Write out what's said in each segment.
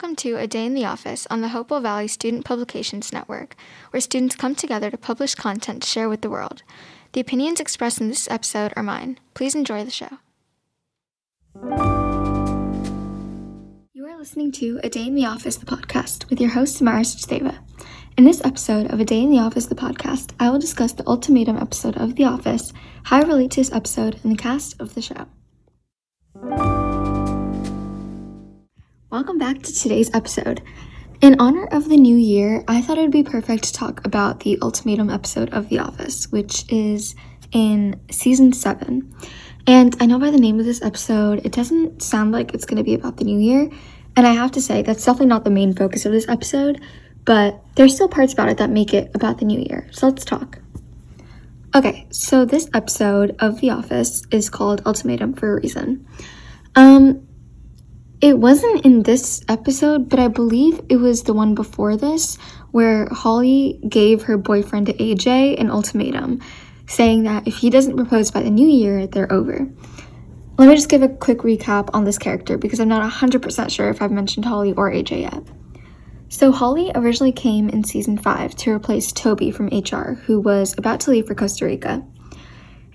Welcome to A Day in the Office on the Hopewell Valley Student Publications Network, where students come together to publish content to share with the world. The opinions expressed in this episode are mine. Please enjoy the show. You are listening to A Day in the Office, the podcast, with your host, Samaira Sachdeva. In this episode of A Day in the Office, the podcast, I will discuss the ultimatum episode of The Office, how I relate to this episode, and the cast of the show. Welcome back to today's episode. In honor of the new year, I thought it would be perfect to talk about the ultimatum episode of The Office, which is in season 7. And I know by the name of this episode, it doesn't sound like it's going to be about the new year. And I have to say, that's definitely not the main focus of this episode, but there's still parts about it that make it about the new year. So let's talk. Okay, so this episode of The Office is called Ultimatum for a reason. Um, it wasn't in this episode, but I believe it was the one before this where Holly gave her boyfriend AJ an ultimatum, saying that if he doesn't propose by the new year, they're over. Let me just give a quick recap on this character because I'm not 100% sure if I've mentioned Holly or AJ yet. So, Holly originally came in season 5 to replace Toby from HR, who was about to leave for Costa Rica.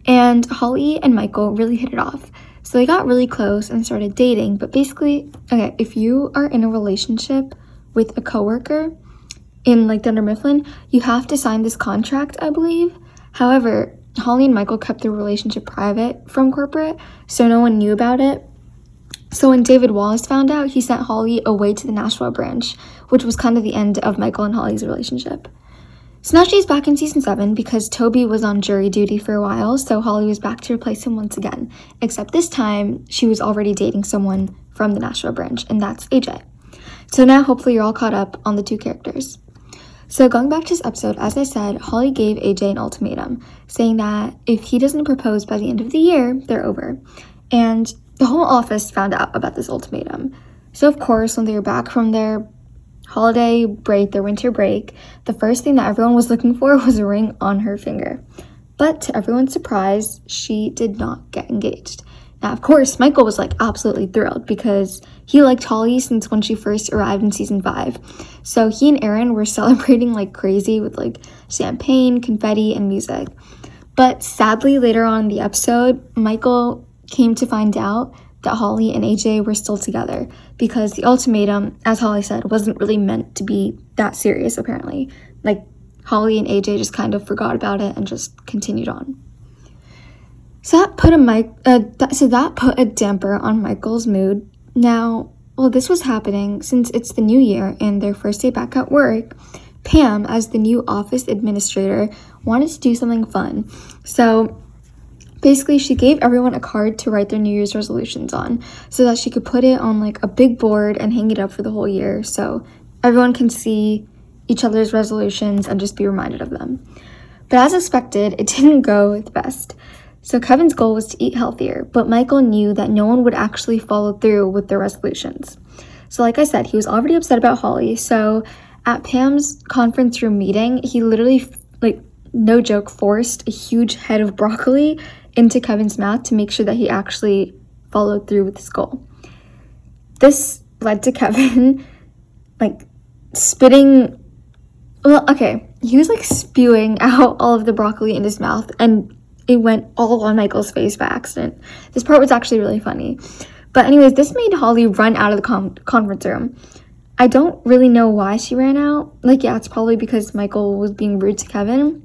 And Holly and Michael really hit it off. So they got really close and started dating. But basically, okay, if you are in a relationship with a coworker in like Dunder Mifflin, you have to sign this contract, I believe. However, Holly and Michael kept their relationship private from corporate, so no one knew about it. So when David Wallace found out, he sent Holly away to the Nashville branch, which was kind of the end of Michael and Holly's relationship. She's back in season 7 because Toby was on jury duty for a while, so Holly was back to replace him once again. Except this time, she was already dating someone from the Nashville branch, and that's AJ. So now hopefully you're all caught up on the two characters. So going back to this episode, as I said, Holly gave AJ an ultimatum, saying that if he doesn't propose by the end of the year, they're over. And the whole office found out about this ultimatum. So of course, when they were back from their holiday break, their winter break, the first thing that everyone was looking for was a ring on her finger. But to everyone's surprise, she did not get engaged. Now, of course, Michael was like absolutely thrilled because he liked Holly since when she first arrived in season five. So he and Erin were celebrating like crazy with like champagne, confetti, and music. But sadly, later on in the episode, Michael came to find out that Holly and AJ were still together because the ultimatum, as Holly said, wasn't really meant to be that serious, apparently. Like, Holly and AJ just kind of forgot about it and just continued on. So that put a mic, uh, that, so that put a damper on Michael's mood. Now, while this was happening since it's the new year and their first day back at work. Pam, as the new office administrator, wanted to do something fun. So Basically, she gave everyone a card to write their New Year's resolutions on so that she could put it on like a big board and hang it up for the whole year so everyone can see each other's resolutions and just be reminded of them. But as expected, it didn't go the best. So Kevin's goal was to eat healthier, but Michael knew that no one would actually follow through with their resolutions. So like I said, he was already upset about Holly. So at Pam's conference room meeting, he literally like no joke forced a huge head of broccoli into Kevin's mouth to make sure that he actually followed through with his goal. This led to Kevin like spitting well, okay, he was like spewing out all of the broccoli in his mouth and it went all on Michael's face by accident. This part was actually really funny. But anyways, this made Holly run out of the conference room. I don't really know why she ran out. Like, yeah, it's probably because Michael was being rude to Kevin.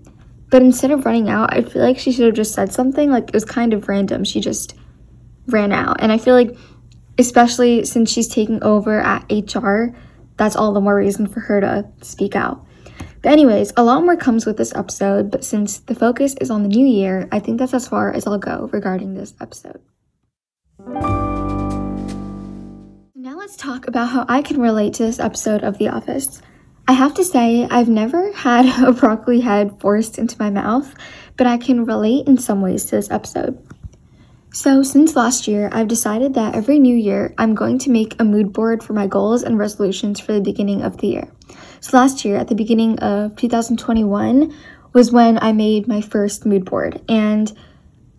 But instead of running out, I feel like she should have just said something. Like it was kind of random. She just ran out. And I feel like, especially since she's taking over at HR, that's all the more reason for her to speak out. But, anyways, a lot more comes with this episode, but since the focus is on the new year, I think that's as far as I'll go regarding this episode. Now, let's talk about how I can relate to this episode of The Office. I have to say, I've never had a broccoli head forced into my mouth, but I can relate in some ways to this episode. So, since last year, I've decided that every new year I'm going to make a mood board for my goals and resolutions for the beginning of the year. So, last year, at the beginning of 2021, was when I made my first mood board. And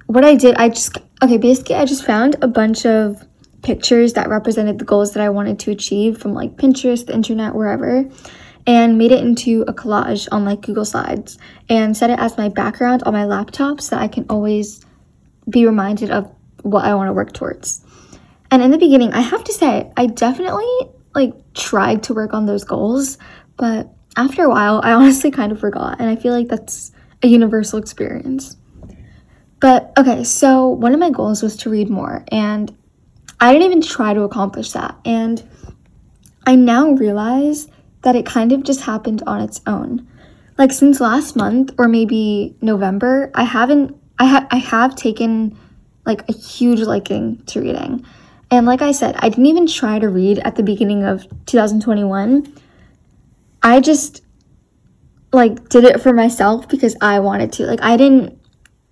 what I did, I just, okay, basically, I just found a bunch of pictures that represented the goals that I wanted to achieve from like Pinterest, the internet, wherever, and made it into a collage on like Google Slides and set it as my background on my laptop so that I can always be reminded of what I want to work towards. And in the beginning, I have to say, I definitely like tried to work on those goals, but after a while, I honestly kind of forgot, and I feel like that's a universal experience. But okay, so one of my goals was to read more, and I didn't even try to accomplish that. And I now realize that it kind of just happened on its own. Like since last month or maybe November, I haven't I ha- I have taken like a huge liking to reading. And like I said, I didn't even try to read at the beginning of 2021. I just like did it for myself because I wanted to. Like I didn't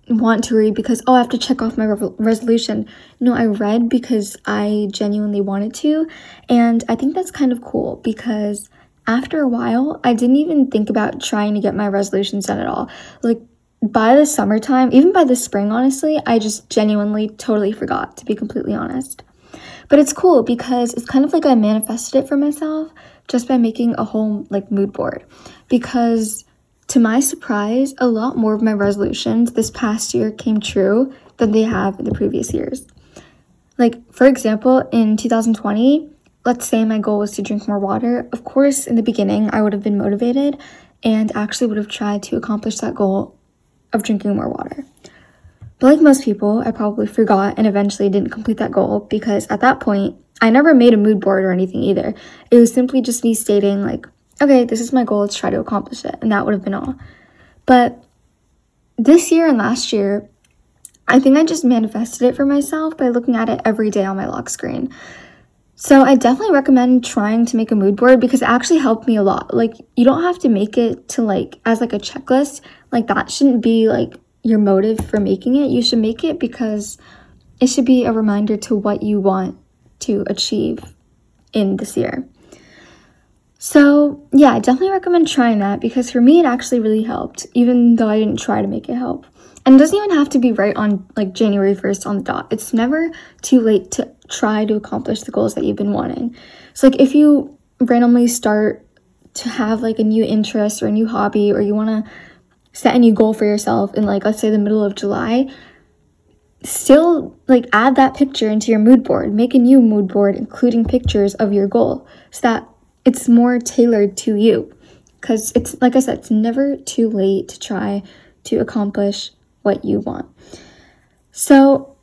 want to read because oh I have to check off my re- resolution. No, I read because I genuinely wanted to, and I think that's kind of cool because after a while I didn't even think about trying to get my resolutions done at all. Like by the summertime, even by the spring, honestly, I just genuinely totally forgot to be completely honest. But it's cool because it's kind of like I manifested it for myself just by making a whole like mood board. Because to my surprise, a lot more of my resolutions this past year came true than they have in the previous years. Like, for example, in 2020, let's say my goal was to drink more water. Of course, in the beginning, I would have been motivated and actually would have tried to accomplish that goal of drinking more water. But like most people, I probably forgot and eventually didn't complete that goal because at that point, I never made a mood board or anything either. It was simply just me stating, like, okay, this is my goal, let's try to accomplish it. And that would have been all. But this year and last year, I think I just manifested it for myself by looking at it every day on my lock screen. So I definitely recommend trying to make a mood board because it actually helped me a lot. Like you don't have to make it to like as like a checklist. Like that shouldn't be like your motive for making it. You should make it because it should be a reminder to what you want to achieve in this year. So, yeah, I definitely recommend trying that because for me it actually really helped, even though I didn't try to make it help. And it doesn't even have to be right on like January 1st on the dot. It's never too late to try to accomplish the goals that you've been wanting. So, like, if you randomly start to have like a new interest or a new hobby, or you want to set a new goal for yourself in like let's say the middle of July, still like add that picture into your mood board. Make a new mood board including pictures of your goal so that it's more tailored to you. Cuz it's like I said, it's never too late to try to accomplish what you want. So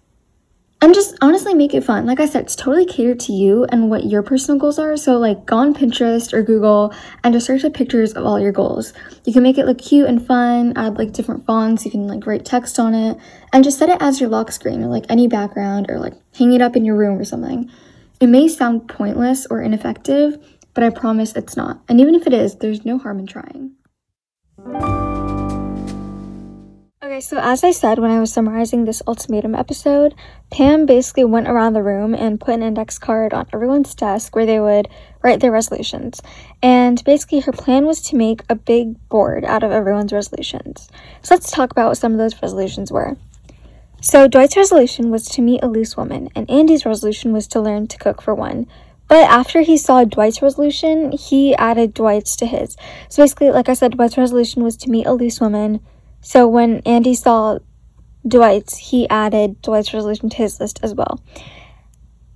and just honestly make it fun. Like I said, it's totally catered to you and what your personal goals are. So, like, go on Pinterest or Google and just search up pictures of all your goals. You can make it look cute and fun, add like different fonts, you can like write text on it, and just set it as your lock screen or like any background or like hang it up in your room or something. It may sound pointless or ineffective, but I promise it's not. And even if it is, there's no harm in trying. Okay, so as I said when I was summarizing this ultimatum episode, Pam basically went around the room and put an index card on everyone's desk where they would write their resolutions. And basically, her plan was to make a big board out of everyone's resolutions. So let's talk about what some of those resolutions were. So Dwight's resolution was to meet a loose woman, and Andy's resolution was to learn to cook for one. But after he saw Dwight's resolution, he added Dwight's to his. So basically, like I said, Dwight's resolution was to meet a loose woman so when Andy saw Dwight's, he added Dwight's resolution to his list as well.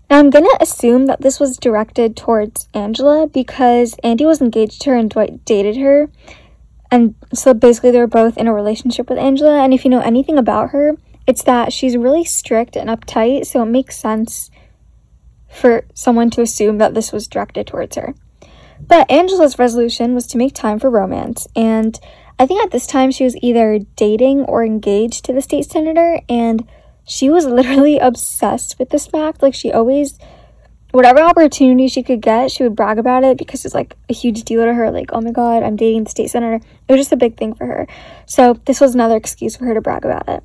Now I'm gonna assume that this was directed towards Angela because Andy was engaged to her and Dwight dated her. And so basically they were both in a relationship with Angela. And if you know anything about her, it's that she's really strict and uptight, so it makes sense for someone to assume that this was directed towards her. But Angela's resolution was to make time for romance, and I think at this time she was either dating or engaged to the state senator, and she was literally obsessed with this fact. Like, she always, whatever opportunity she could get, she would brag about it because it's like a huge deal to her. Like, oh my god, I'm dating the state senator. It was just a big thing for her. So, this was another excuse for her to brag about it.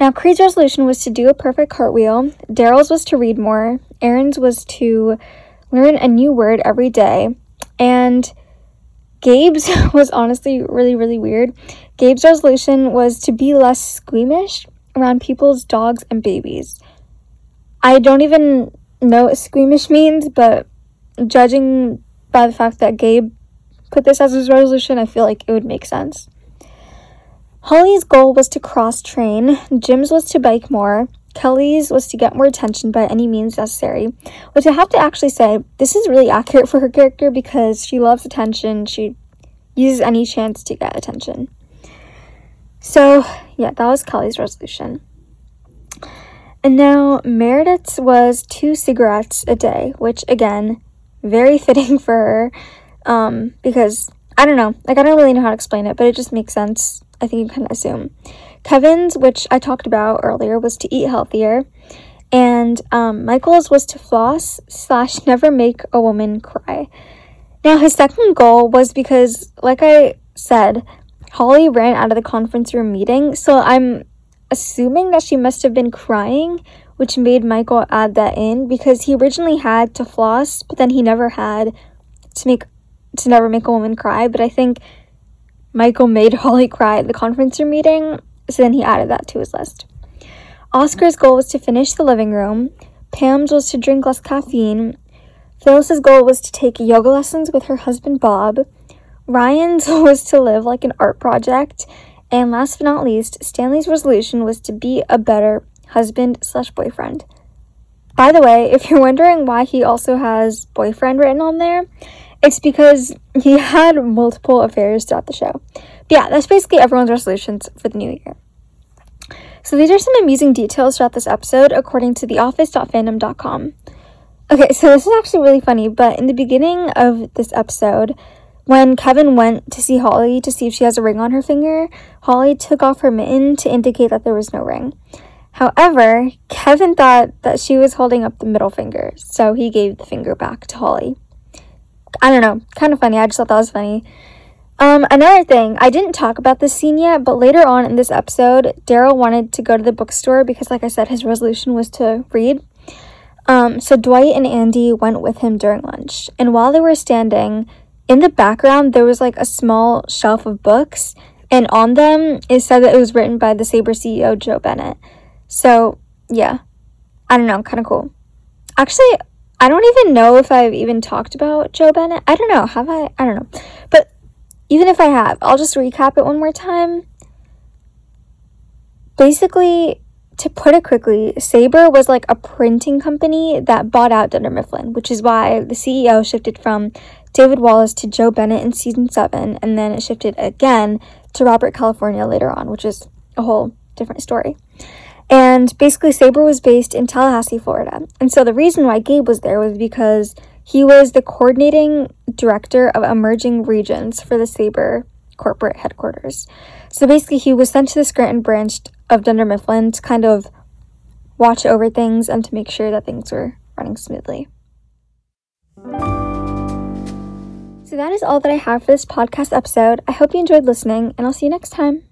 Now, Creed's resolution was to do a perfect cartwheel, Darryl's was to read more, Erin's was to learn a new word every day, and Gabe's was honestly really, really weird. Gabe's resolution was to be less squeamish around people's dogs and babies. I don't even know what squeamish means, but judging by the fact that Gabe put this as his resolution, I feel like it would make sense. Holly's goal was to cross train, Jim's was to bike more, Kelly's was to get more attention by any means necessary, which I have to actually say, this is really accurate for her character because she loves attention, she uses any chance to get attention. So, yeah, that was Kelly's resolution. And now Meredith's was two cigarettes a day, which again, very fitting for her um, because I don't know, like I don't really know how to explain it, but it just makes sense. I think you can assume. Kevin's, which I talked about earlier, was to eat healthier, and um, Michael's was to floss slash never make a woman cry. Now his second goal was because, like I said, Holly ran out of the conference room meeting, so I'm assuming that she must have been crying, which made Michael add that in because he originally had to floss, but then he never had to make to never make a woman cry. But I think Michael made Holly cry at the conference room meeting, so then he added that to his list. Oscar's goal was to finish the living room. Pam's was to drink less caffeine. Phyllis's goal was to take yoga lessons with her husband Bob. Ryan's was to live like an art project. And last but not least, Stanley's resolution was to be a better husband slash boyfriend. By the way, if you're wondering why he also has boyfriend written on there, it's because he had multiple affairs throughout the show. But yeah, that's basically everyone's resolutions for the new year. So these are some amusing details throughout this episode according to theoffice.fandom.com. Okay, so this is actually really funny, but in the beginning of this episode, when Kevin went to see Holly to see if she has a ring on her finger, Holly took off her mitten to indicate that there was no ring. However, Kevin thought that she was holding up the middle finger, so he gave the finger back to Holly. I don't know, kind of funny. I just thought that was funny. Um, another thing, I didn't talk about this scene yet, but later on in this episode, Darryl wanted to go to the bookstore because, like I said, his resolution was to read. Um, so Dwight and Andy went with him during lunch, and while they were standing, in the background there was like a small shelf of books, and on them it said that it was written by the Sabre CEO Joe Bennett. So yeah, I don't know, kind of cool. Actually, I don't even know if I've even talked about Joe Bennett. I don't know. Have I? I don't know. But even if I have, I'll just recap it one more time. Basically, to put it quickly, Sabre was like a printing company that bought out Dunder Mifflin, which is why the CEO shifted from David Wallace to Joe Bennett in season seven, and then it shifted again to Robert California later on, which is a whole different story. And basically, Sabre was based in Tallahassee, Florida. And so the reason why Gabe was there was because he was the coordinating director of emerging regions for the Sabre corporate headquarters. So basically, he was sent to the Scranton branch of Dunder Mifflin to kind of watch over things and to make sure that things were running smoothly. So that is all that I have for this podcast episode. I hope you enjoyed listening, and I'll see you next time.